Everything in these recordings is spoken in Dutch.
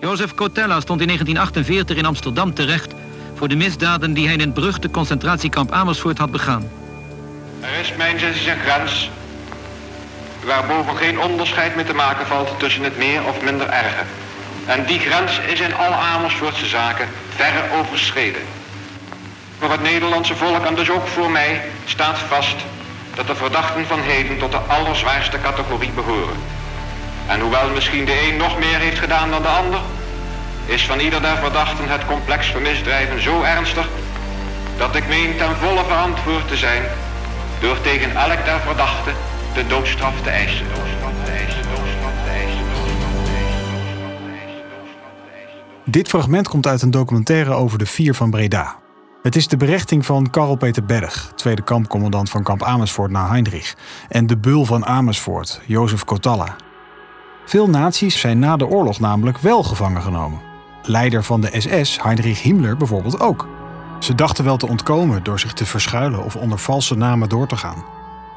Jozef Cotella stond in 1948 in Amsterdam terecht voor de misdaden die hij in het beruchte concentratiekamp Amersfoort had begaan. Er is mijn zin een grens waarboven geen onderscheid meer te maken valt tussen het meer of minder erge. En die grens is in alle Amersfoortse zaken verre overschreden. Voor het Nederlandse volk en dus ook voor mij staat vast dat de verdachten van heden tot de allerzwaarste categorie behoren. En hoewel misschien de een nog meer heeft gedaan dan de ander, is van ieder der verdachten het complex van misdrijven zo ernstig dat ik meen ten volle verantwoord te zijn door tegen elk der verdachten de doodstraf te eisen. Dit fragment komt uit een documentaire over de Vier van Breda. Het is de berechting van Karel Peter Berg, tweede kampcommandant van kamp Amersfoort na Heinrich, en de bul van Amersfoort, Jozef Kotalla. Veel naties zijn na de oorlog namelijk wel gevangen genomen. Leider van de SS, Heinrich Himmler, bijvoorbeeld ook. Ze dachten wel te ontkomen door zich te verschuilen of onder valse namen door te gaan.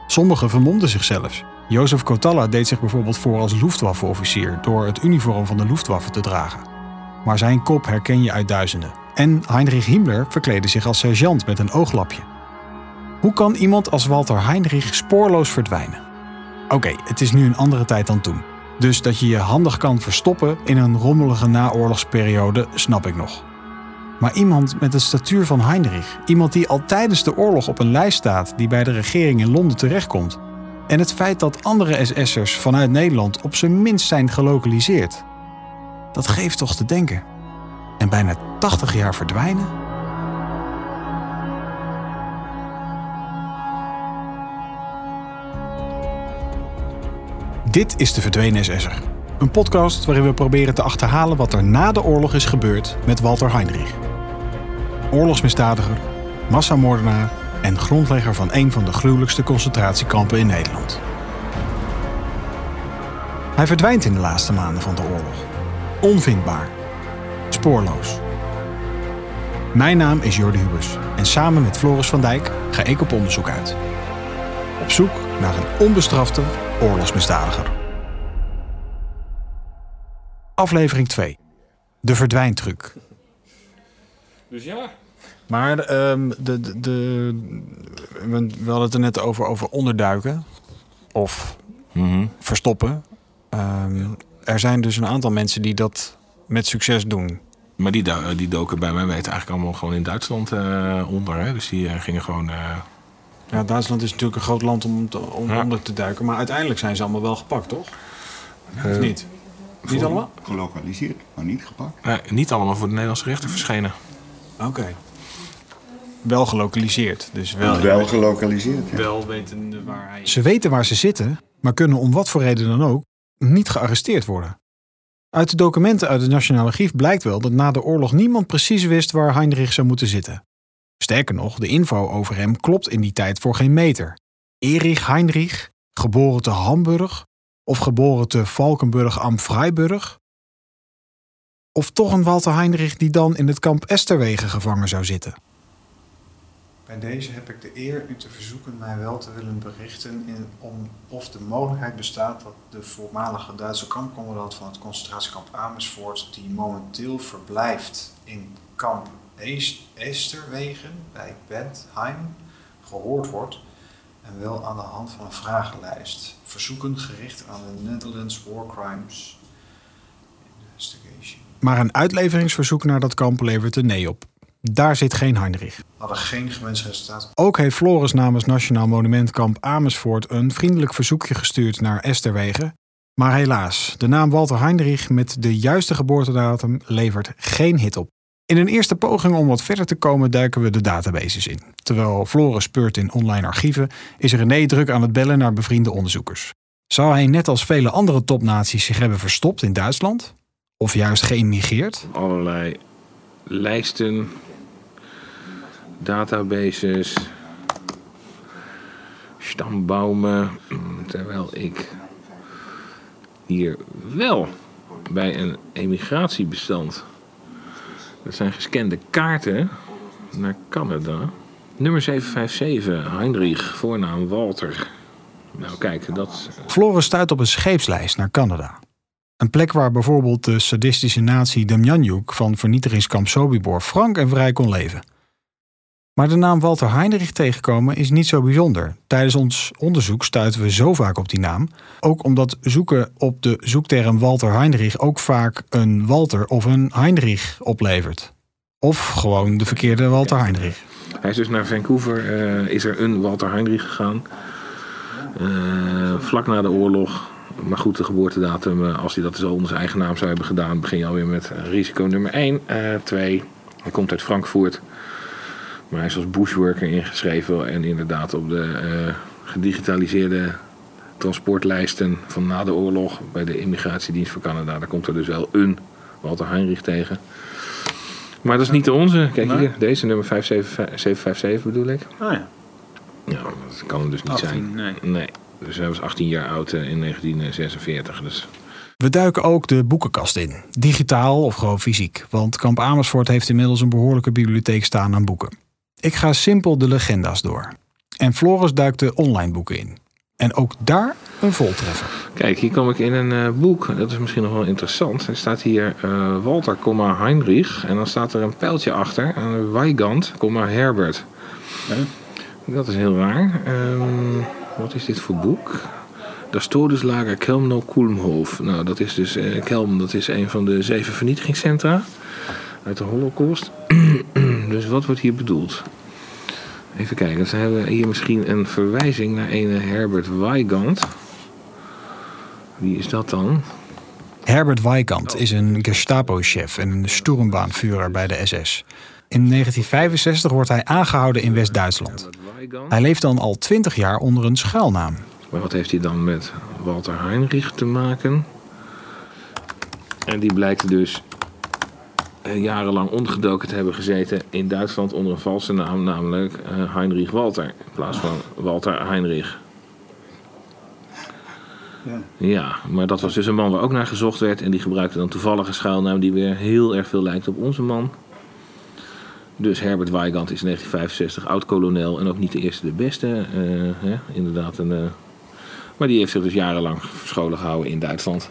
Sommigen vermomden zichzelf. Jozef Kotalla deed zich bijvoorbeeld voor als Luftwaffe-officier door het uniform van de Luftwaffe te dragen. Maar zijn kop herken je uit duizenden. En Heinrich Himmler verkleedde zich als sergeant met een ooglapje. Hoe kan iemand als Walter Heinrich spoorloos verdwijnen? Oké, het is nu een andere tijd dan toen. Dus dat je je handig kan verstoppen in een rommelige naoorlogsperiode, snap ik nog. Maar iemand met de statuur van Heinrich, iemand die al tijdens de oorlog op een lijst staat die bij de regering in Londen terechtkomt, en het feit dat andere SS'ers vanuit Nederland op zijn minst zijn gelokaliseerd, dat geeft toch te denken. En bijna 80 jaar verdwijnen? Dit is de Verdwenen SS'er. Een podcast waarin we proberen te achterhalen wat er na de oorlog is gebeurd met Walter Heinrich. Oorlogsmisdadiger, massamoordenaar en grondlegger van een van de gruwelijkste concentratiekampen in Nederland. Hij verdwijnt in de laatste maanden van de oorlog. Onvindbaar. Spoorloos. Mijn naam is Jordi Hubers en samen met Floris van Dijk ga ik op onderzoek uit. Op zoek naar een onbestrafte oorlogsmisdadiger. Aflevering 2. De verdwijntruc. Dus ja. Maar ehm, de, de, de, we hadden het er net over, over onderduiken of verstoppen. Ehm, er zijn dus een aantal mensen die dat met succes doen. Maar die, do- die doken bij mij weten eigenlijk allemaal gewoon in Duitsland eh, onder. Hè? Dus die eh, gingen gewoon... eh, Ja, Duitsland is natuurlijk een groot land om, te- om Ja. onder te duiken. Maar uiteindelijk zijn ze allemaal wel gepakt, toch? Of niet? Niet allemaal? Gelokaliseerd, maar niet gepakt. nee, niet allemaal voor de Nederlandse rechter verschenen. Oké. Wel gelokaliseerd. Dus wel, Wel gelokaliseerd, ja. wel wetende waar hij... Ze weten waar ze zitten, maar kunnen om wat voor reden dan ook niet gearresteerd worden. Uit de documenten uit het Nationaal Archief blijkt wel dat na de oorlog niemand precies wist waar Heinrich zou moeten zitten. Sterker nog, de info over hem klopt in die tijd voor geen meter. Erich Heinrich, geboren te Hamburg of geboren te Valkenburg am Freiburg? Of toch een Walter Heinrich die dan in het kamp Esterwege gevangen zou zitten? Bij deze heb ik de eer u te verzoeken mij wel te willen berichten in, om of de mogelijkheid bestaat dat de voormalige Duitse kampcommandant van het concentratiekamp Amersfoort, die momenteel verblijft in kamp Esterwegen bij Bentheim, gehoord wordt en wel aan de hand van een vragenlijst. Verzoeken gericht aan de Netherlands War Crimes Investigation. Maar een uitleveringsverzoek naar dat kamp levert een nee op. Daar zit geen Heinrich. Hadden geen gewenst resultaat. Ook heeft Floris namens Nationaal Monumentkamp Amersfoort een vriendelijk verzoekje gestuurd naar Esterwege. Maar helaas, de naam Walter Heinrich met de juiste geboortedatum levert geen hit op. In een eerste poging om wat verder te komen duiken we de databases in. Terwijl Floris speurt in online archieven, is René druk aan het bellen naar bevriende onderzoekers. Zou hij net als vele andere topnaties zich hebben verstopt in Duitsland? Of juist geïmmigreerd? Allerlei lijsten, databases, stambouwen. Mm, Terwijl ik hier wel bij een emigratiebestand. Dat zijn gescande kaarten naar Canada. Nummer 757, Heinrich, voornaam Walter. Nou kijk, dat Floris stuit op een scheepslijst naar Canada. Een plek waar bijvoorbeeld de sadistische nazi Demjanjuk van vernietigingskamp Sobibor frank en vrij kon leven. Maar de naam Walter Heinrich tegenkomen is niet zo bijzonder. Tijdens ons onderzoek stuiten we zo vaak op die naam. Ook omdat zoeken op de zoekterm Walter Heinrich ook vaak een Walter of een Heinrich oplevert. Of gewoon de verkeerde Walter Heinrich. Hij is dus naar Vancouver, eh, is er een Walter Heinrich gegaan. Eh, vlak na de oorlog. Maar goed, de geboortedatum, eh, als hij dat zo onder zijn eigen naam zou hebben gedaan, begin je alweer met risico nummer 1. 2. hij komt uit Frankfurt. Maar hij is als bushworker ingeschreven en inderdaad op de uh, gedigitaliseerde transportlijsten van na de oorlog bij de immigratiedienst van Canada. Daar komt er dus wel een Walter Heinrich tegen. Maar dat is niet de onze. Kijk hier, deze nummer 5757 bedoel ik. Oh ja. Ja, dat kan hem dus niet 18, zijn. nee. nee. Dus hij was 18 jaar oud eh, in 1946. Dus We duiken ook de boekenkast in, digitaal of gewoon fysiek, want Kamp Amersfoort heeft inmiddels een behoorlijke bibliotheek staan aan boeken. Ik ga simpel de legenda's door. En Floris duikt de online boeken in. En ook daar een voltreffer. Kijk, hier kom ik in een eh, boek. Dat is misschien nog wel interessant. Er staat hier eh, Walter, comma, Heinrich. En dan staat er een pijltje achter. Een Weigand, comma, Herbert. Dat is heel raar. Ehm, wat is dit voor boek? Das Todeslager Kelmno Kulmhof. Nou, dat is dus eh, Kelm. Dat is een van de zeven vernietigingscentra uit de Holocaust. dus wat wordt hier bedoeld? Even kijken, dan hebben hier misschien een verwijzing naar een Herbert Weigand. Wie is dat dan? Herbert Weigand is een Gestapo-chef en een Sturmbannführer bij de SS. In 1965 wordt hij aangehouden in West-Duitsland. Hij leeft dan al 20 jaar onder een schuilnaam. Maar wat heeft hij dan met Walter Heinrich te maken? En die blijkt dus jarenlang ondergedoken te hebben gezeten in Duitsland onder een valse naam, namelijk eh, Heinrich Walter, in plaats van Walter Heinrich. Ja. Ja, maar dat was dus een man waar ook naar gezocht werd. En die gebruikte dan toevallig een schuilnaam die weer heel erg veel lijkt op onze man. Dus Herbert Weigand is in 1965 oud-kolonel en ook niet de eerste de beste. eh, hè, inderdaad een... eh, maar die heeft zich dus jarenlang verscholen gehouden in Duitsland.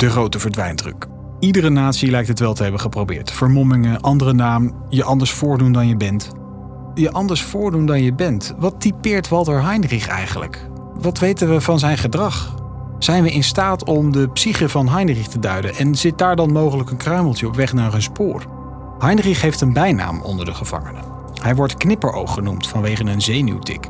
De grote verdwijndruk. Iedere natie lijkt het wel te hebben geprobeerd. Vermommingen, andere naam, je anders voordoen dan je bent. Je anders voordoen dan je bent. Wat typeert Walter Heinrich eigenlijk? Wat weten we van zijn gedrag? Zijn we in staat om de psyche van Heinrich te duiden en zit daar dan mogelijk een kruimeltje op weg naar een spoor? Heinrich heeft een bijnaam onder de gevangenen. Hij wordt knipperoog genoemd vanwege een zenuwtik.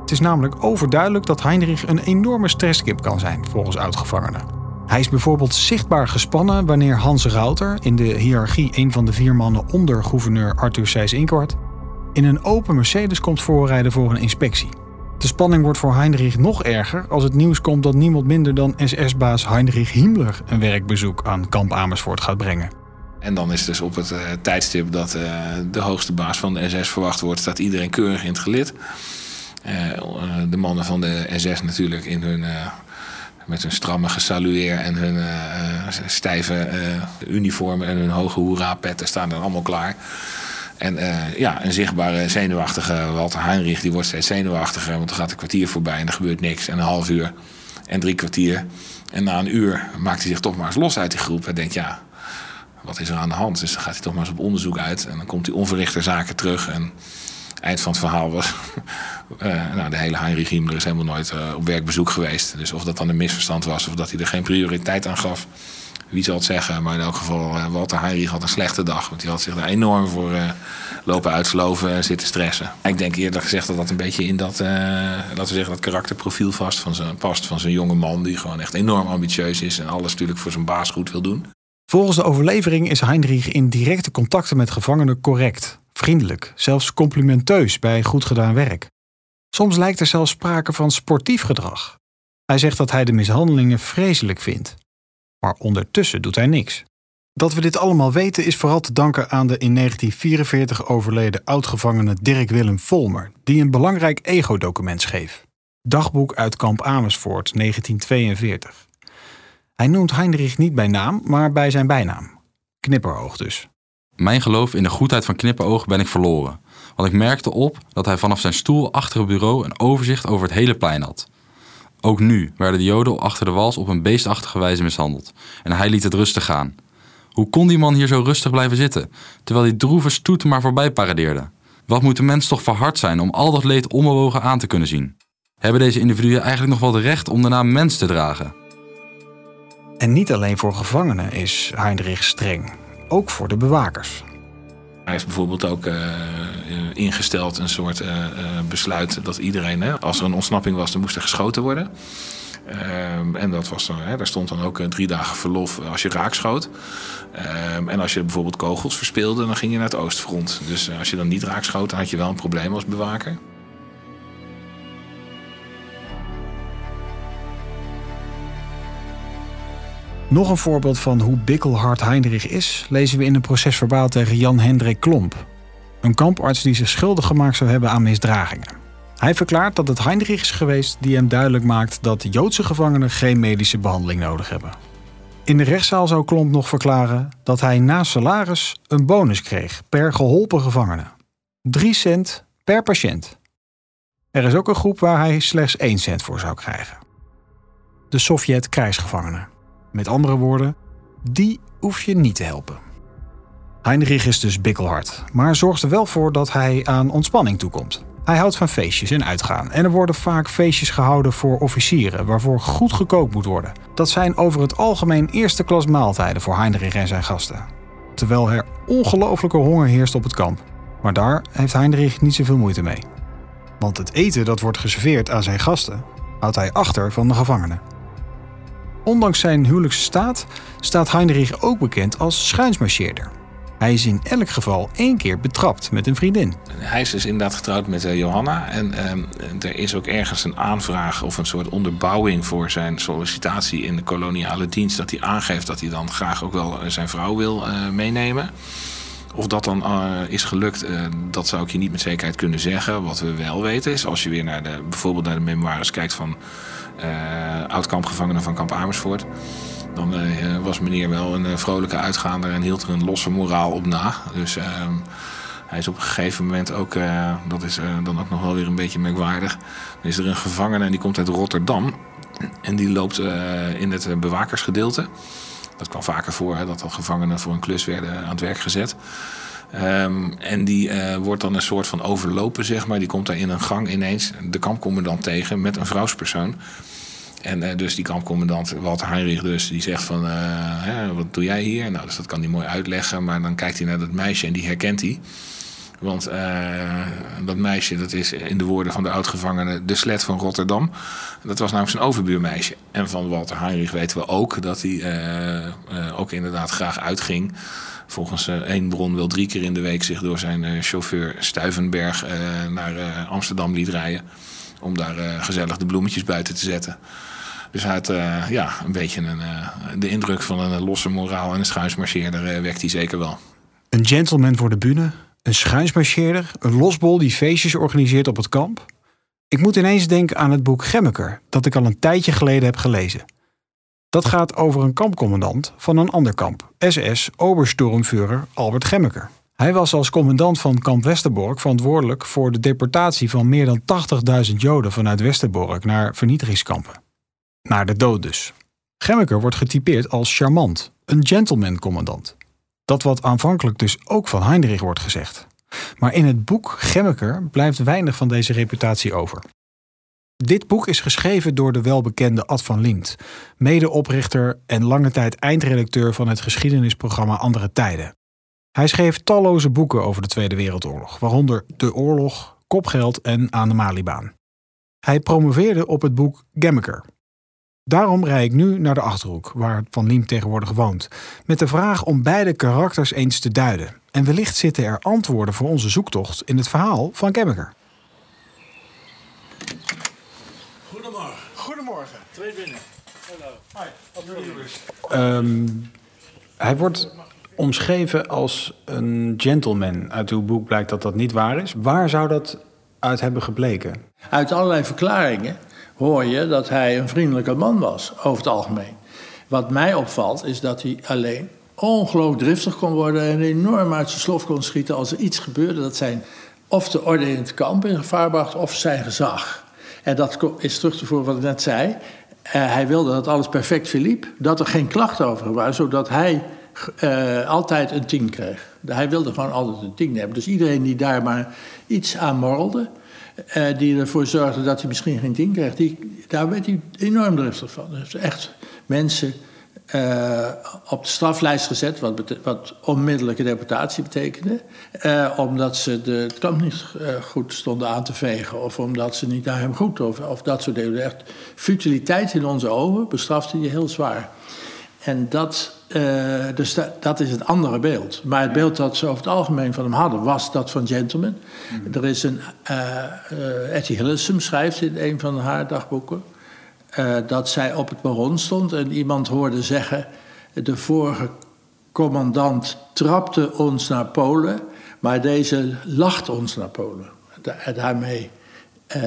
Het is namelijk overduidelijk dat Heinrich een enorme stresskip kan zijn, volgens oud-gevangenen. Hij is bijvoorbeeld zichtbaar gespannen wanneer Hans Rauter, in de hiërarchie een van de vier mannen onder gouverneur Arthur Seyss-Inquart, in een open Mercedes komt voorrijden voor een inspectie. De spanning wordt voor Heinrich nog erger als het nieuws komt dat niemand minder dan SS-baas Heinrich Himmler een werkbezoek aan kamp Amersfoort gaat brengen. En dan is dus op het eh, tijdstip dat eh, de hoogste baas van de SS verwacht wordt, staat iedereen keurig in het gelid. Eh, de mannen van de SS natuurlijk in hun, met hun stramme gesalueer en hun eh, eh, stijve eh, uniformen en hun hoge hoera-petten staan dan allemaal klaar. En ja, een zichtbare zenuwachtige Walter Heinrich, die wordt steeds zenuwachtiger. Want er gaat een kwartier voorbij en er gebeurt niks. En een half uur en drie kwartier. En na een uur maakt hij zich toch maar eens los uit die groep. En denkt, ja, wat is er aan de hand? Dus dan gaat hij toch maar eens op onderzoek uit. En dan komt hij onverrichter zaken terug. En eind van het verhaal was... eh, nou, de hele Heinrich Himmler is helemaal nooit eh, op werkbezoek geweest. Dus of dat dan een misverstand was of dat hij er geen prioriteit aan gaf... Wie zal het zeggen, maar in elk geval, eh, Walter Heinrich had een slechte dag. Want hij had zich daar enorm voor lopen uitsloven en zitten stressen. Ik denk eerder gezegd dat dat een beetje in dat, laten we zeggen, dat karakterprofiel vast van zijn, past. Van zo'n jonge man die gewoon echt enorm ambitieus is. En alles natuurlijk voor zijn baas goed wil doen. Volgens de overlevering is Heinrich in directe contacten met gevangenen correct, vriendelijk, zelfs complimenteus bij goed gedaan werk. Soms lijkt er zelfs sprake van sportief gedrag. Hij zegt dat hij de mishandelingen vreselijk vindt. Maar ondertussen doet hij niks. Dat we dit allemaal weten is vooral te danken aan de in 1944 overleden oud-gevangene Dirk Willem Volmer, die een belangrijk ego-document schreef. Dagboek uit kamp Amersfoort 1942. Hij noemt Heinrich niet bij naam, maar bij zijn bijnaam. Knipperoog dus. Mijn geloof in de goedheid van Knippenoog ben ik verloren. Want ik merkte op dat hij vanaf zijn stoel achter het bureau een overzicht over het hele plein had. Ook nu werden de Joden achter de wals op een beestachtige wijze mishandeld. En hij liet het rustig gaan. Hoe kon die man hier zo rustig blijven zitten, terwijl die droeve stoet maar voorbij paradeerde? Wat moet de mens toch verhard zijn om al dat leed onbewogen aan te kunnen zien? Hebben deze individuen eigenlijk nog wel het recht om de naam mens te dragen? En niet alleen voor gevangenen is Heinrich streng, ook voor de bewakers. Hij heeft bijvoorbeeld ook uh, ingesteld een soort uh, besluit dat iedereen, hè, als er een ontsnapping was, dan moest er geschoten worden. Um, en dat was dan, hè, daar stond dan ook drie dagen verlof als je raakschoot. Um, en als je bijvoorbeeld kogels verspeelde, dan ging je naar het oostfront. Dus als je dan niet raakschoot, dan had je wel een probleem als bewaker. Nog een voorbeeld van hoe bikkelhard Heinrich is, lezen we in een procesverbaal tegen Jan Hendrik Klomp, een kamparts die zich schuldig gemaakt zou hebben aan misdragingen. Hij verklaart dat het Heinrich is geweest die hem duidelijk maakt dat Joodse gevangenen geen medische behandeling nodig hebben. In de rechtszaal zou Klomp nog verklaren dat hij na salaris een bonus kreeg per geholpen gevangene. 3 cent per patiënt. Er is ook een groep waar hij slechts 1 cent voor zou krijgen. De Sovjet-krijgsgevangenen. Met andere woorden, die hoef je niet te helpen. Heinrich is dus bikkelhard, maar zorgt er wel voor dat hij aan ontspanning toekomt. Hij houdt van feestjes en uitgaan. En er worden vaak feestjes gehouden voor officieren, waarvoor goed gekookt moet worden. Dat zijn over het algemeen eerste klas maaltijden voor Heinrich en zijn gasten. Terwijl er ongelofelijke honger heerst op het kamp. Maar daar heeft Heinrich niet zoveel moeite mee. Want het eten dat wordt geserveerd aan zijn gasten, houdt hij achter van de gevangenen. Ondanks zijn huwelijkse staat staat Heinrich ook bekend als schuinsmarcheerder. Hij is in elk geval één keer betrapt met een vriendin. Hij is dus inderdaad getrouwd met uh, Johanna. En uh, er is ook ergens een aanvraag of een soort onderbouwing voor zijn sollicitatie in de koloniale dienst. Dat hij aangeeft dat hij dan graag ook wel eh, zijn vrouw wil uh, meenemen. Of dat dan is gelukt, dat zou ik je niet met zekerheid kunnen zeggen. Wat we wel weten is, als je weer naar de, bijvoorbeeld naar de memoires kijkt van oud-kampgevangenen van kamp Amersfoort. Dan was meneer wel een vrolijke uitgaander en hield er een losse moraal op na. Dus ehm, hij is op een gegeven moment ook, dat is dan ook nog wel weer een beetje merkwaardig. Is er een gevangene en die komt uit Rotterdam. En die loopt in het bewakersgedeelte. Dat kwam vaker voor hè, dat al gevangenen voor een klus werden aan het werk gezet. Um, en die uh, wordt dan een soort van overlopen, zeg maar. Die komt daar in een gang ineens de kampcommandant tegen met een vrouwspersoon. En uh, dus die kampcommandant, Walter Heinrich dus, die zegt van... Hè, wat doe jij hier? Nou, dus dat kan hij mooi uitleggen. Maar dan kijkt hij naar dat meisje en die herkent hij. Want dat meisje, dat is in de woorden van de oud-gevangene de slet van Rotterdam. Dat was namelijk zijn overbuurmeisje. En van Walter Heinrich weten we ook dat hij ook inderdaad graag uitging. Volgens één bron wel drie keer in de week zich door zijn chauffeur Stuivenberg naar Amsterdam liet rijden. Om daar gezellig de bloemetjes buiten te zetten. Dus hij had ja, een beetje een, de indruk van een losse moraal en een schuinsmarcheerder wekt hij zeker wel. Een gentleman voor de bühne, een schuinsmarcheerder, een losbol die feestjes organiseert op het kamp. Ik moet ineens denken aan het boek Gemmeker, dat ik al een tijdje geleden heb gelezen. Dat gaat over een kampcommandant van een ander kamp, SS Obersturmführer Albert Gemmeker. Hij was als commandant van kamp Westerbork verantwoordelijk voor de deportatie van meer dan 80.000 Joden vanuit Westerbork naar vernietigingskampen. Naar de dood dus. Gemmeker wordt getypeerd als charmant, een gentleman-commandant. Dat wat aanvankelijk dus ook van Heinrich wordt gezegd. Maar in het boek Gemmeker blijft weinig van deze reputatie over. Dit boek is geschreven door de welbekende Ad van Liemt, medeoprichter en lange tijd eindredacteur van het geschiedenisprogramma Andere Tijden. Hij schreef talloze boeken over de Tweede Wereldoorlog, waaronder De Oorlog, Kopgeld en Aan de Malibaan. Hij promoveerde op het boek Gemmeker, Daarom rijd ik nu naar de Achterhoek, waar Van Liem tegenwoordig woont, met de vraag om beide karakters eens te duiden. En wellicht zitten er antwoorden voor onze zoektocht in het verhaal van Kemmeker. Goedemorgen. Goedemorgen. Twee binnen. Hallo. Hi. Um, hij wordt omschreven als een gentleman. Uit uw boek blijkt dat dat niet waar is. Waar zou dat uit hebben gebleken? Uit allerlei verklaringen hoor je dat hij een vriendelijke man was, over het algemeen. Wat mij opvalt, is dat hij alleen ongelooflijk driftig kon worden en enorm uit zijn slof kon schieten als er iets gebeurde dat zijn of de orde in het kamp in gevaar bracht of zijn gezag. En dat is terug te voeren wat ik net zei. Eh, hij wilde dat alles perfect verliep, dat er geen klachten over waren, zodat hij eh, altijd een 10 kreeg. Hij wilde gewoon altijd een 10 hebben. Dus iedereen die daar maar iets aan morrelde, eh, die ervoor zorgde dat hij misschien geen 10 kreeg, die, daar werd hij enorm driftig van. Dus echt mensen eh, op de straflijst gezet, wat, wat onmiddellijke deportatie betekende. eh, omdat ze de, het kamp niet eh, goed stonden aan te vegen. Of omdat ze niet naar hem goed of, of dat soort dingen. Echt futiliteit in onze ogen bestrafte hij heel zwaar. En dat, dus da- dat is het andere beeld. Maar het beeld dat ze over het algemeen van hem hadden, was dat van gentleman. Er is een. Etty Hillesum schrijft in een van haar dagboeken. Eh, dat zij op het perron stond en iemand hoorde zeggen. De vorige commandant trapte ons naar Polen, maar deze lacht ons naar Polen. Da- daarmee eh,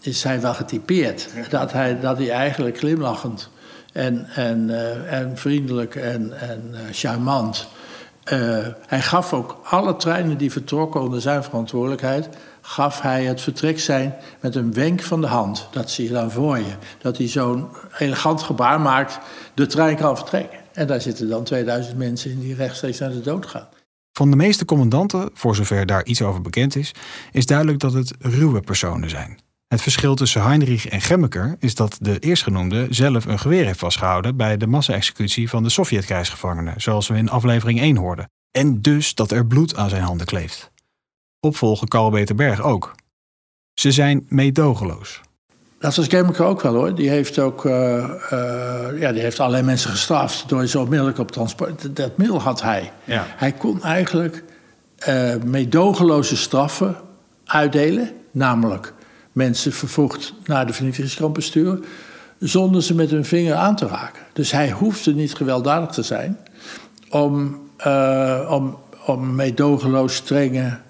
is hij wel getypeerd. Dat hij, dat hij eigenlijk glimlachend en, en, eh, en vriendelijk en, en charmant. hij gaf ook alle treinen die vertrokken onder zijn verantwoordelijkheid. Gaf hij het vertrek zijn met een wenk van de hand. Dat zie je dan voor je. Dat hij zo'n elegant gebaar maakt. de trein kan vertrekken. En daar zitten dan 2000 mensen in die rechtstreeks naar de dood gaan. Van de meeste commandanten, voor zover daar iets over bekend is, is duidelijk dat het ruwe personen zijn. Het verschil tussen Heinrich en Gemmeker is dat de eerstgenoemde zelf een geweer heeft vastgehouden bij de massa-executie van de Sovjet-krijgsgevangenen, zoals we in aflevering 1 hoorden. En dus dat er bloed aan zijn handen kleeft. Opvolger Karl Beterberg ook. Ze zijn meedogenloos. Dat was Gemmeker ook wel hoor. Die heeft ook eh, eh, ja, die heeft allerlei mensen gestraft door ze onmiddellijk op transport. Dat, dat middel had hij. Ja. Hij kon eigenlijk eh meedogenloze straffen uitdelen. Namelijk mensen vervroegd naar de vernietigingskampen sturen. Zonder ze met hun vinger aan te raken. Dus hij hoefde niet gewelddadig te zijn. Om, eh, om, om meedogenloos strenge, st-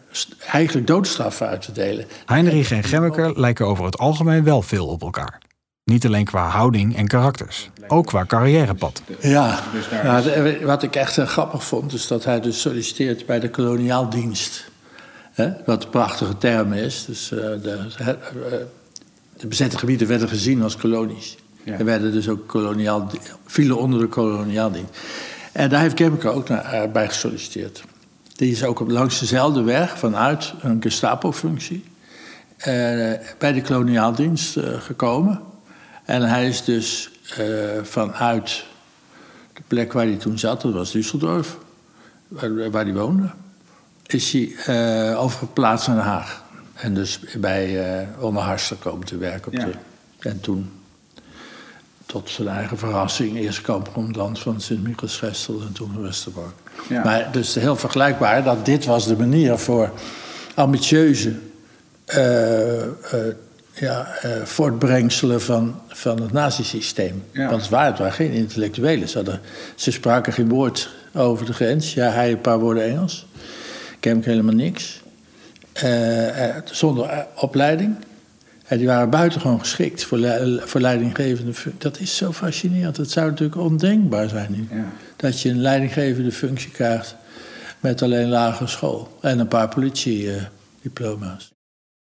eigenlijk doodstraffen uit te delen. Heinrich en Gemmeker lijken over het algemeen wel veel op elkaar. Niet alleen qua houding en karakters, ook qua carrièrepad. Ja, nou, de- wat ik echt eh, grappig vond, is dat hij dus solliciteert bij de koloniaaldienst. Hè, wat een prachtige term is. Dus, eh, de, eh, de bezette gebieden werden gezien als kolonies. En werden dus ook koloniaal, vielen onder de koloniaaldienst. En daar heeft Gemmeker ook naar, eh, bij gesolliciteerd. Die is ook op, langs dezelfde weg vanuit een Gestapo-functie eh, bij de koloniaaldienst eh, gekomen. En hij is dus eh, vanuit de plek waar hij toen zat, dat was Düsseldorf, waar, waar hij woonde, is hij eh, overgeplaatst naar Den Haag. En dus bij eh Oma Harster komen te werken. Op Ja. de, en toen, tot zijn eigen verrassing, eerst kampcommandant van Sint-Michielsgestel en toen van Westerbork. Ja. Maar dus heel vergelijkbaar dat dit was de manier voor ambitieuze eh, eh, ja, eh, voortbrengselen van, van het nazisysteem. Ja. Want het waren, het waren geen intellectuelen. Ze, hadden, ze spraken geen woord over de grens. Ja, hij een paar woorden Engels. Kemk helemaal niks. Zonder opleiding. En die waren buitengewoon geschikt voor, le- voor leidinggevende functie. Dat is zo fascinerend. Het zou natuurlijk ondenkbaar zijn nu. Ja. Dat je een leidinggevende functie krijgt met alleen lagere school. En een paar politiediploma's.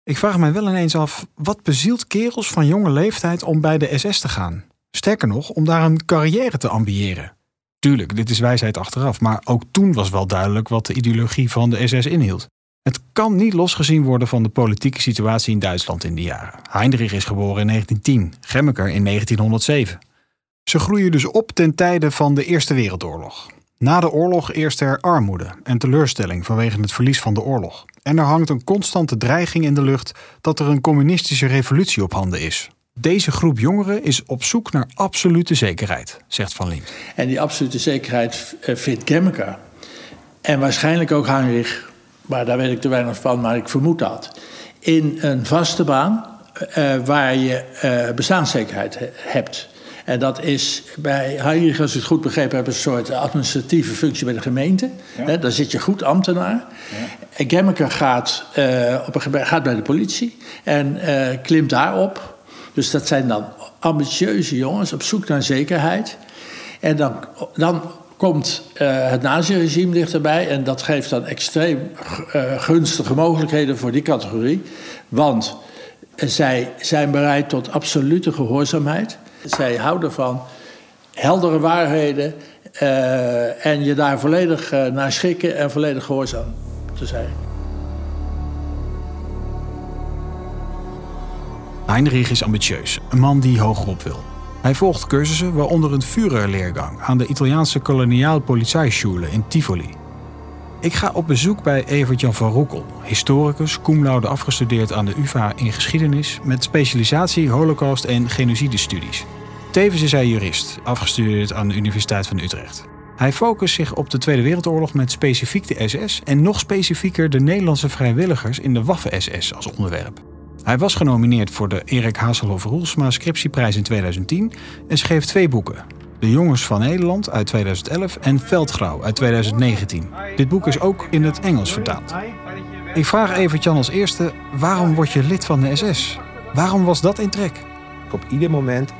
Ik vraag mij wel ineens af, wat bezielt kerels van jonge leeftijd om bij de SS te gaan? Sterker nog, om daar een carrière te ambiëren. Tuurlijk, dit is wijsheid achteraf, maar ook toen was wel duidelijk wat de ideologie van de SS inhield. Het kan niet losgezien worden van de politieke situatie in Duitsland in die jaren. Heinrich is geboren in 1910, Gemmeker in 1907. Ze groeien dus op ten tijde van de Eerste Wereldoorlog. Na de oorlog eerst er armoede en teleurstelling vanwege het verlies van de oorlog. En er hangt een constante dreiging in de lucht dat er een communistische revolutie op handen is. Deze groep jongeren is op zoek naar absolute zekerheid, zegt Van Lien. En die absolute zekerheid eh, vindt Gemmeker. En waarschijnlijk ook Heinrich, maar daar weet ik te weinig van, maar ik vermoed dat. In een vaste baan eh, waar je eh, bestaanszekerheid he- hebt. En dat is bij Heinrich, als ik het goed begrepen heb, een soort administratieve functie bij de gemeente. Hè, daar zit je goed ambtenaar. En Gemmeker gaat, eh, op een, gebe- gaat bij de politie en klimt daarop. Dus dat zijn dan ambitieuze jongens op zoek naar zekerheid. En dan, dan komt eh, het naziregime dichterbij. En dat geeft dan extreem eh, gunstige mogelijkheden voor die categorie. Want Zij zijn bereid tot absolute gehoorzaamheid. Zij houden van heldere waarheden uh, en je daar volledig uh, naar schikken en volledig gehoorzaam te zijn. Heinrich is ambitieus, een man die hogerop wil. Hij volgt cursussen, waaronder een Führerleergang aan de Italiaanse koloniaal Polizeischule in Tivoli. Ik ga op bezoek bij Evert-Jan van Roekel, historicus, cum laude afgestudeerd aan de UvA in geschiedenis met specialisatie holocaust- en genocidestudies. Tevens is hij jurist, afgestudeerd aan de Universiteit van Utrecht. Hij focust zich op de Tweede Wereldoorlog met specifiek de SS en nog specifieker de Nederlandse vrijwilligers in de Waffen-SS als onderwerp. Hij was genomineerd voor de Erik Haselhoff Roelsma Scriptieprijs in 2010 en schreef twee boeken. De Jongens van Nederland uit 2011 en Veldgrauw uit 2019. Dit boek is ook in het Engels vertaald. Ik vraag even Jan als eerste, waarom word je lid van de SS? Waarom was dat in trek? Op ieder moment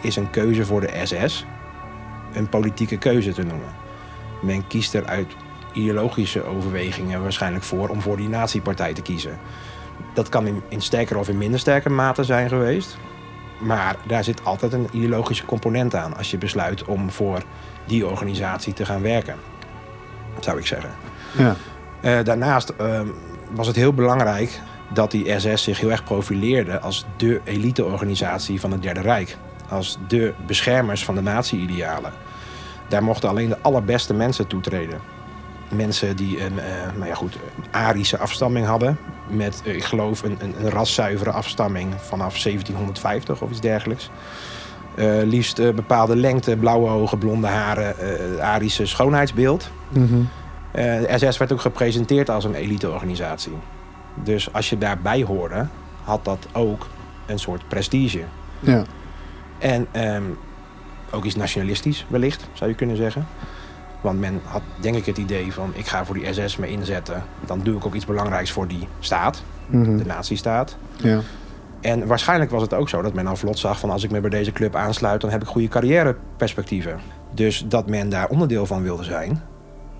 is een keuze voor de SS een politieke keuze te noemen. Men kiest er uit ideologische overwegingen waarschijnlijk voor om voor die natiepartij te kiezen. Dat kan in, in sterker of in minder sterke mate zijn geweest. Maar daar zit altijd een ideologische component aan als je besluit om voor die organisatie te gaan werken. Zou ik zeggen. Ja. Uh, daarnaast uh, was het heel belangrijk dat die SS zich heel erg profileerde als de eliteorganisatie van het Derde Rijk. Als de beschermers van de natie-idealen. Daar mochten alleen de allerbeste mensen toetreden mensen die een, uh, nou ja, goed, Arische afstamming hadden. Met, uh, ik geloof, een, een, een raszuivere afstamming vanaf 1750 of iets dergelijks. Uh, liefst bepaalde lengte, blauwe ogen, blonde haren, Arische schoonheidsbeeld. Mm de SS werd ook gepresenteerd als een eliteorganisatie. Dus als je daarbij hoorde, had dat ook een soort prestige. Ja. En um, ook iets nationalistisch wellicht, zou je kunnen zeggen. Want men had denk ik het idee van ik ga voor die SS me inzetten. Dan doe ik ook iets belangrijks voor die staat, mm -hmm. de nazistaat. Ja. En waarschijnlijk was het ook zo dat men al vlot zag van als ik me bij deze club aansluit, dan heb ik goede carrièreperspectieven. Dus dat men daar onderdeel van wilde zijn.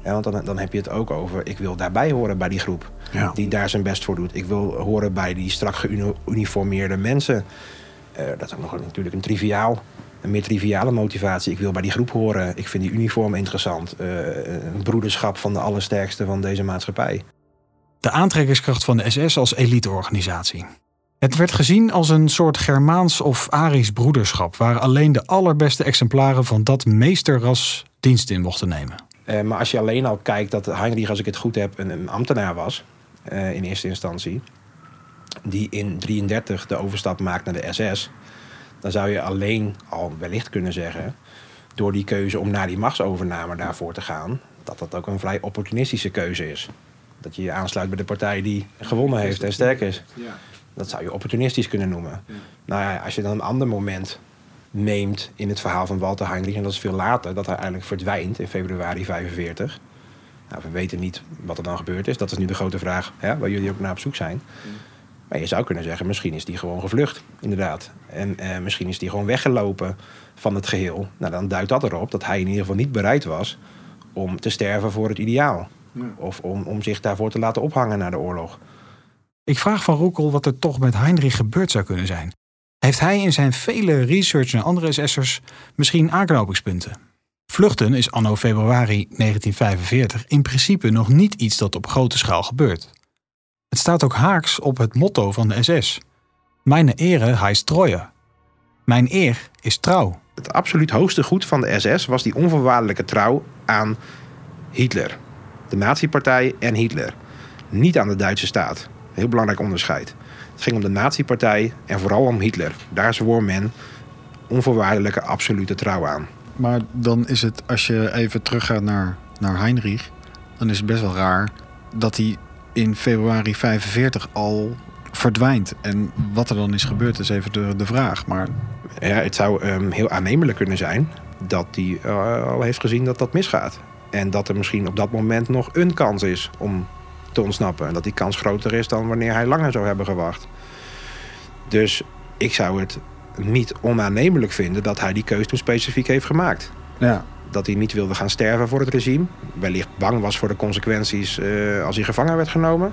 Ja, want dan, dan heb je het ook over, ik wil daarbij horen bij die groep. Ja. Die daar zijn best voor doet. Ik wil horen bij die strak geuniformeerde mensen. Uh, dat is ook nog natuurlijk een triviaal een meer triviale motivatie. Ik wil bij die groep horen. Ik vind die uniform interessant. Uh, een broederschap van de allersterkste van deze maatschappij. De aantrekkingskracht van de SS als eliteorganisatie. Het werd gezien als een soort Germaans of Arisch broederschap, waar alleen de allerbeste exemplaren van dat meesterras dienst in mochten nemen. Uh, maar als je alleen al kijkt dat Heinrich, als ik het goed heb, een, een ambtenaar was uh, in eerste instantie, die in 33 de overstap maakt naar de SS, dan zou je alleen al wellicht kunnen zeggen, door die keuze om naar die machtsovername daarvoor te gaan, dat dat ook een vrij opportunistische keuze is. Dat je je aansluit bij de partij die gewonnen heeft en sterk is. Ja. Dat zou je opportunistisch kunnen noemen. Ja. Nou ja, als je dan een ander moment neemt in het verhaal van Walter Heinrich, en dat is veel later, dat hij eigenlijk verdwijnt in februari 45. Nou, we weten niet wat er dan gebeurd is. Dat is nu de grote vraag hè, waar jullie ook naar op zoek zijn. Maar je zou kunnen zeggen, misschien is die gewoon gevlucht, inderdaad. En eh, misschien is die gewoon weggelopen van het geheel. Nou, dan duidt dat erop dat hij in ieder geval niet bereid was om te sterven voor het ideaal. Ja. Of om, om zich daarvoor te laten ophangen na de oorlog. Ik vraag van Roekel wat er toch met Heinrich gebeurd zou kunnen zijn. Heeft hij in zijn vele research naar andere SS'ers misschien aanknopingspunten? Vluchten is anno februari 1945 in principe nog niet iets dat op grote schaal gebeurt. Het staat ook haaks op het motto van de SS. Mijn ere heist Treue. Mijn eer is trouw. Het absoluut hoogste goed van de SS was die onvoorwaardelijke trouw aan Hitler. De nazi-partij en Hitler. Niet aan de Duitse staat. Heel belangrijk onderscheid. Het ging om de nazi-partij en vooral om Hitler. Daar zwoer men onvoorwaardelijke absolute trouw aan. Maar dan is het, als je even teruggaat naar, naar Heinrich, dan is het best wel raar dat hij in februari 45 al verdwijnt. En wat er dan is gebeurd is even de, de vraag. Maar Ja, het zou um, heel aannemelijk kunnen zijn dat hij uh, al heeft gezien dat dat misgaat. En dat er misschien op dat moment nog een kans is om te ontsnappen. En dat die kans groter is dan wanneer hij langer zou hebben gewacht. Dus ik zou het niet onaannemelijk vinden dat hij die keuze toen specifiek heeft gemaakt. ja, Dat hij niet wilde gaan sterven voor het regime. Wellicht bang was voor de consequenties uh, als hij gevangen werd genomen.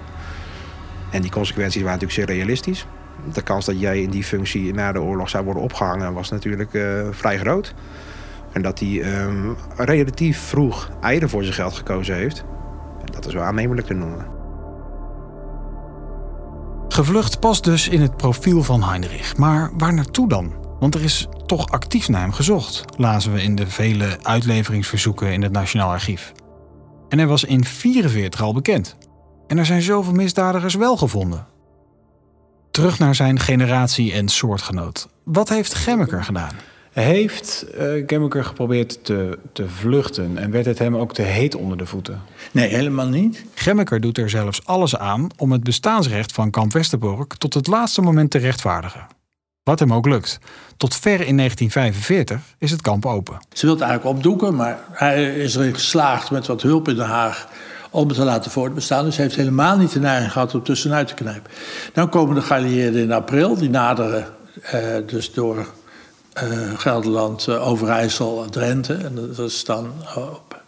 En die consequenties waren natuurlijk zeer realistisch. De kans dat jij in die functie na de oorlog zou worden opgehangen was natuurlijk uh, vrij groot. En dat hij um, relatief vroeg eieren voor zijn geld gekozen heeft, dat is wel aannemelijk te noemen. Gevlucht past dus in het profiel van Heinrich. Maar waar naartoe dan? Want er is toch actief naar hem gezocht, lazen we in de vele uitleveringsverzoeken in het Nationaal Archief. En hij was in 1944 al bekend. En er zijn zoveel misdadigers wel gevonden. Terug naar zijn generatie en soortgenoot. Wat heeft Gemmeker gedaan? Heeft uh, Gemmeker geprobeerd te, te vluchten en werd het hem ook te heet onder de voeten? Nee, helemaal niet. Gemmeker doet er zelfs alles aan om het bestaansrecht van kamp Westerbork tot het laatste moment te rechtvaardigen. Wat hem ook lukt. Tot ver in 1945 is het kamp open. Ze wil het eigenlijk opdoeken, maar hij is erin geslaagd met wat hulp in Den Haag om het te laten voortbestaan. Dus hij heeft helemaal niet de neiging gehad om tussenuit te knijpen. Dan komen de geallieerden in april, die naderen uh, dus door uh, Gelderland, uh, Overijssel, Drenthe. En dat is dan op,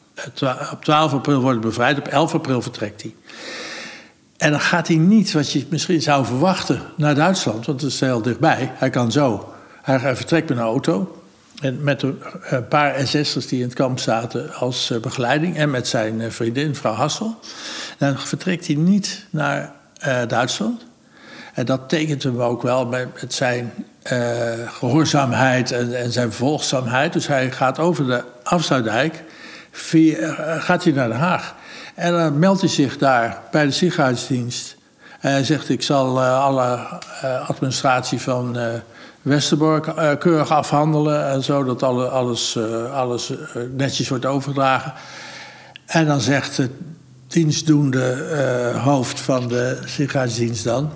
op 12 april wordt bevrijd, op 11 april vertrekt hij. En dan gaat hij niet, wat je misschien zou verwachten, naar Duitsland, want het is heel dichtbij. Hij kan zo. Hij vertrekt met een auto. En met een paar SS'ers die in het kamp zaten als eh, begeleiding. En met zijn eh, vriendin, mevrouw Hassel. Dan vertrekt hij niet naar uh, Duitsland. En dat tekent hem ook wel met, zijn gehoorzaamheid en, en, zijn volgzaamheid. Dus hij gaat over de Afsluitdijk, via, gaat hij naar Den Haag. En dan meldt hij zich daar bij de ziekenhuisdienst. En hij zegt: Ik zal alle administratie van Westerbork uh, keurig afhandelen en zo, dat alle, alles, alles netjes wordt overgedragen. En dan zegt het dienstdoende hoofd van de ziekenhuisdienst dan...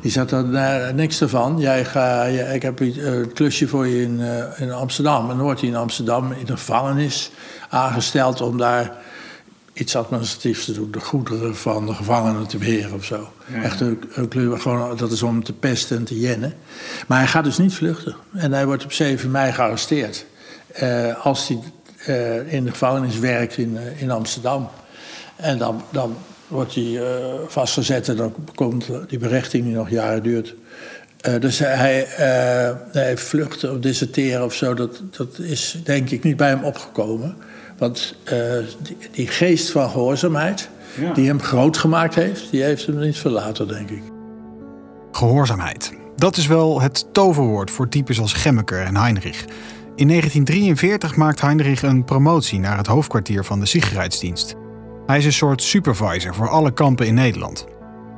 Die zegt dan niks ervan. Jij ga, ik heb een klusje voor je in, in Amsterdam. En dan wordt hij in Amsterdam in de gevangenis aangesteld om daar iets administratiefs te doen. De goederen van de gevangenen te beheren of zo. Echt een, een, kleur, gewoon, dat is om te pesten en te jennen. Maar hij gaat dus niet vluchten. En hij wordt op 7 mei gearresteerd. Uh, als hij uh, in de gevangenis werkt in, uh, in Amsterdam. En dan, dan wordt hij vastgezet en dan komt die berechting die nog jaren duurt. dus hij, hij vluchten of deserteren of zo, dat, dat is denk ik niet bij hem opgekomen. Want uh, die, die, geest van gehoorzaamheid, ja. die hem groot gemaakt heeft, die heeft hem niet verlaten, denk ik. Gehoorzaamheid. Dat is wel het toverwoord voor types als Gemmeker en Heinrich. In 1943 maakt Heinrich een promotie naar het hoofdkwartier van de Sicherheidsdienst. Hij is een soort supervisor voor alle kampen in Nederland.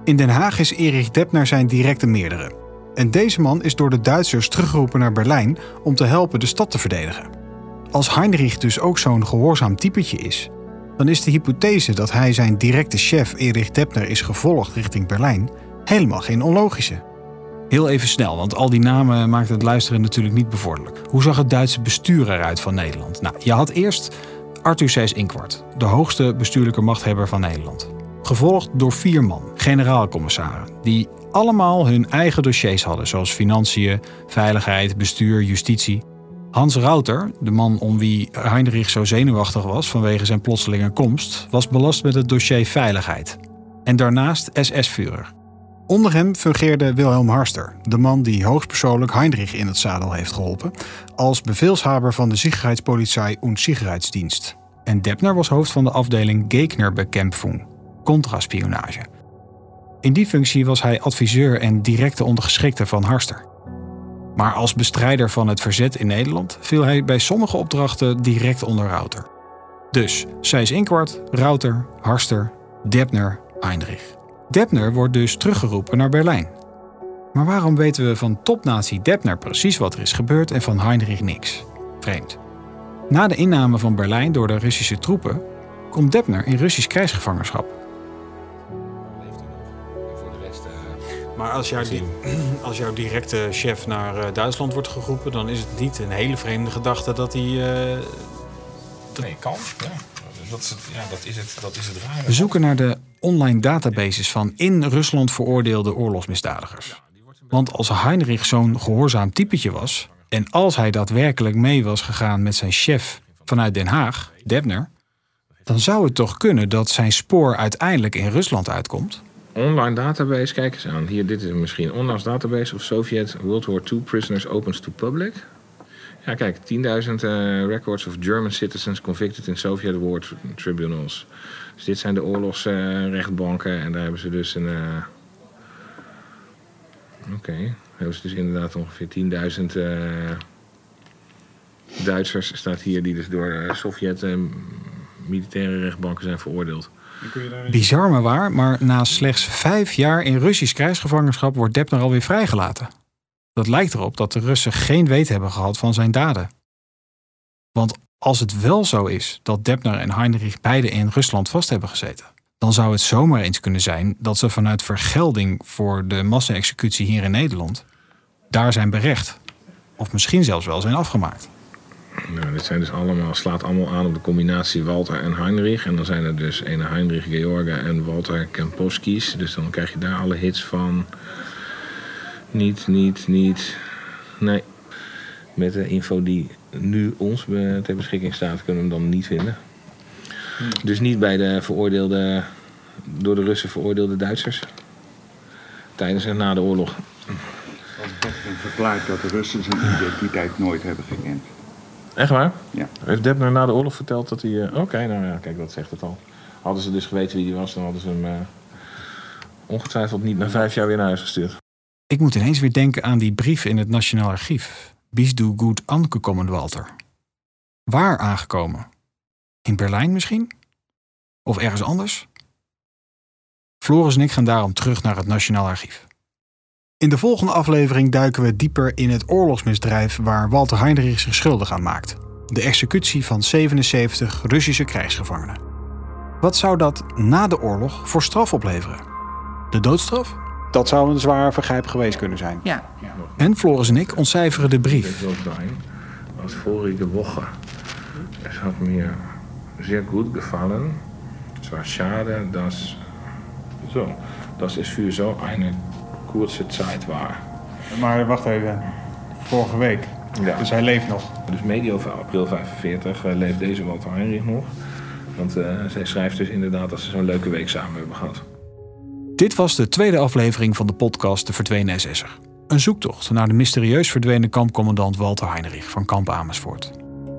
In Den Haag is Erich Deppner zijn directe meerdere. En deze man is door de Duitsers teruggeroepen naar Berlijn om te helpen de stad te verdedigen. Als Heinrich dus ook zo'n gehoorzaam typetje is, dan is de hypothese dat hij zijn directe chef Erich Deppner is gevolgd richting Berlijn helemaal geen onlogische. Heel even snel, want al die namen maakten het luisteren natuurlijk niet bevorderlijk. Hoe zag het Duitse bestuur eruit van Nederland? Nou, je had eerst Arthur Seys Inkwart, de hoogste bestuurlijke machthebber van Nederland. Gevolgd door vier man, generaalcommissaren, die allemaal hun eigen dossiers hadden, zoals financiën, veiligheid, bestuur, justitie. Hans Rauter, de man om wie Heinrich zo zenuwachtig was vanwege zijn plotselinge komst, was belast met het dossier veiligheid. En daarnaast SS-vurer. Onder hem fungeerde Wilhelm Harster, de man die hoogstpersoonlijk Heinrich in het zadel heeft geholpen, als beveelshaber van de Sicherheitspolizei und Sicherheitsdienst. En Deppner was hoofd van de afdeling Gegnerbekämpfung, contraspionage. In die functie was hij adviseur en directe ondergeschikte van Harster. Maar als bestrijder van het verzet in Nederland viel hij bij sommige opdrachten direct onder Rauter. Dus Seys Inkwart, Rauter, Harster, Debner, Heinrich. Debner wordt dus teruggeroepen naar Berlijn. Maar waarom weten we van topnazi Debner precies wat er is gebeurd en van Heinrich niks? Vreemd. Na de inname van Berlijn door de Russische troepen komt Debner in Russisch krijgsgevangenschap. Maar als, jouw, als jouw directe chef naar uh, Duitsland wordt geroepen, dan is het niet een hele vreemde gedachte dat hij. Uh, dat... Nee, kan. Ja. Dat, is het, ja, dat is het, dat is het rare. We zoeken naar de online databases van in Rusland veroordeelde oorlogsmisdadigers. Want als Heinrich zo'n gehoorzaam typetje was, en als hij daadwerkelijk mee was gegaan met zijn chef vanuit Den Haag, Debner, dan zou het toch kunnen dat zijn spoor uiteindelijk in Rusland uitkomt? Online database, kijk eens aan. Hier, dit is misschien online database of Soviet World War II prisoners opens to public. Ja, kijk, 10.000 eh, records of German citizens convicted in Soviet war tri- tribunals. Dus dit zijn de oorlogsrechtbanken en daar hebben ze dus een. eh, Oké, hebben ze dus inderdaad ongeveer 10.000 eh, Duitsers, staat hier, die dus door eh, Sovjet eh, militaire rechtbanken zijn veroordeeld. Bizar maar waar, maar na slechts vijf jaar in Russisch krijgsgevangenschap wordt Debner alweer vrijgelaten. Dat lijkt erop dat de Russen geen weet hebben gehad van zijn daden. Want als het wel zo is dat Debner en Heinrich beide in Rusland vast hebben gezeten, dan zou het zomaar eens kunnen zijn dat ze vanuit vergelding voor de massa-executie hier in Nederland daar zijn berecht. Of misschien zelfs wel zijn afgemaakt. Nou, dit zijn dus allemaal, slaat allemaal aan op de combinatie Walter en Heinrich. En dan zijn er dus ene Heinrich George en Walter Kempowski's. Dus dan krijg je daar alle hits van. Niet, niet, niet. Nee. Met de info die nu ons ter beschikking staat, kunnen we hem dan niet vinden. Dus niet bij de veroordeelde, door de Russen veroordeelde Duitsers. Tijdens en na de oorlog. Als Debner verklaart dat de Russen zijn identiteit nooit hebben gekend. Echt waar? Ja. Heeft Debner na de oorlog verteld dat hij... eh, Oké, nou ja, kijk, dat zegt het al. Hadden ze dus geweten wie hij was, dan hadden ze hem eh, ongetwijfeld niet na vijf jaar weer naar huis gestuurd. Ik moet ineens weer denken aan die brief in het Nationaal Archief. Bist du gut angekommen, Walter? Waar aangekomen? In Berlijn misschien? Of ergens anders? Floris en ik gaan daarom terug naar het Nationaal Archief. In de volgende aflevering duiken we dieper in het oorlogsmisdrijf waar Walter Heinrich zich schuldig aan maakt. De executie van 77 Russische krijgsgevangenen. Wat zou dat na de oorlog voor straf opleveren? De doodstraf? Dat zou een zwaar vergrijp geweest kunnen zijn. Ja. En Floris en ik ontcijferen de Dit brief. was sein, als vorige Woche. Es hat mir sehr gut gefallen. Es war schade, dass, so, dass es für so eine kurze Zeit war. Maar wacht even. Vorige week. Ja. Dus hij leeft nog. Dus medio april 45 eh, leeft deze Walter Heinrich nog. Want eh, zij schrijft dus inderdaad dat ze zo'n leuke week samen hebben gehad. Dit was de tweede aflevering van de podcast De Verdwenen SS'er. Een zoektocht naar de mysterieus verdwenen kampcommandant Walter Heinrich van kamp Amersfoort.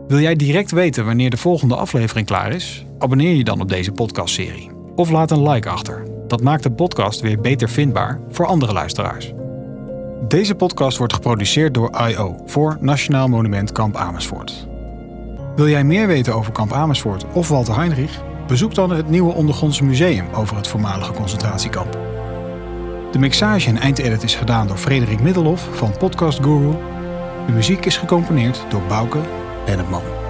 Wil jij direct weten wanneer de volgende aflevering klaar is? Abonneer je dan op deze podcastserie. Of laat een like achter. Dat maakt de podcast weer beter vindbaar voor andere luisteraars. Deze podcast wordt geproduceerd door IO voor Nationaal Monument Kamp Amersfoort. Wil jij meer weten over Kamp Amersfoort of Walter Heinrich? Bezoek dan het nieuwe Ondergrondse Museum over het voormalige concentratiekamp. De mixage en eindedit is gedaan door Frederik Middelhoff van Podcast Guru. De muziek is gecomponeerd door Bouke Bennetman.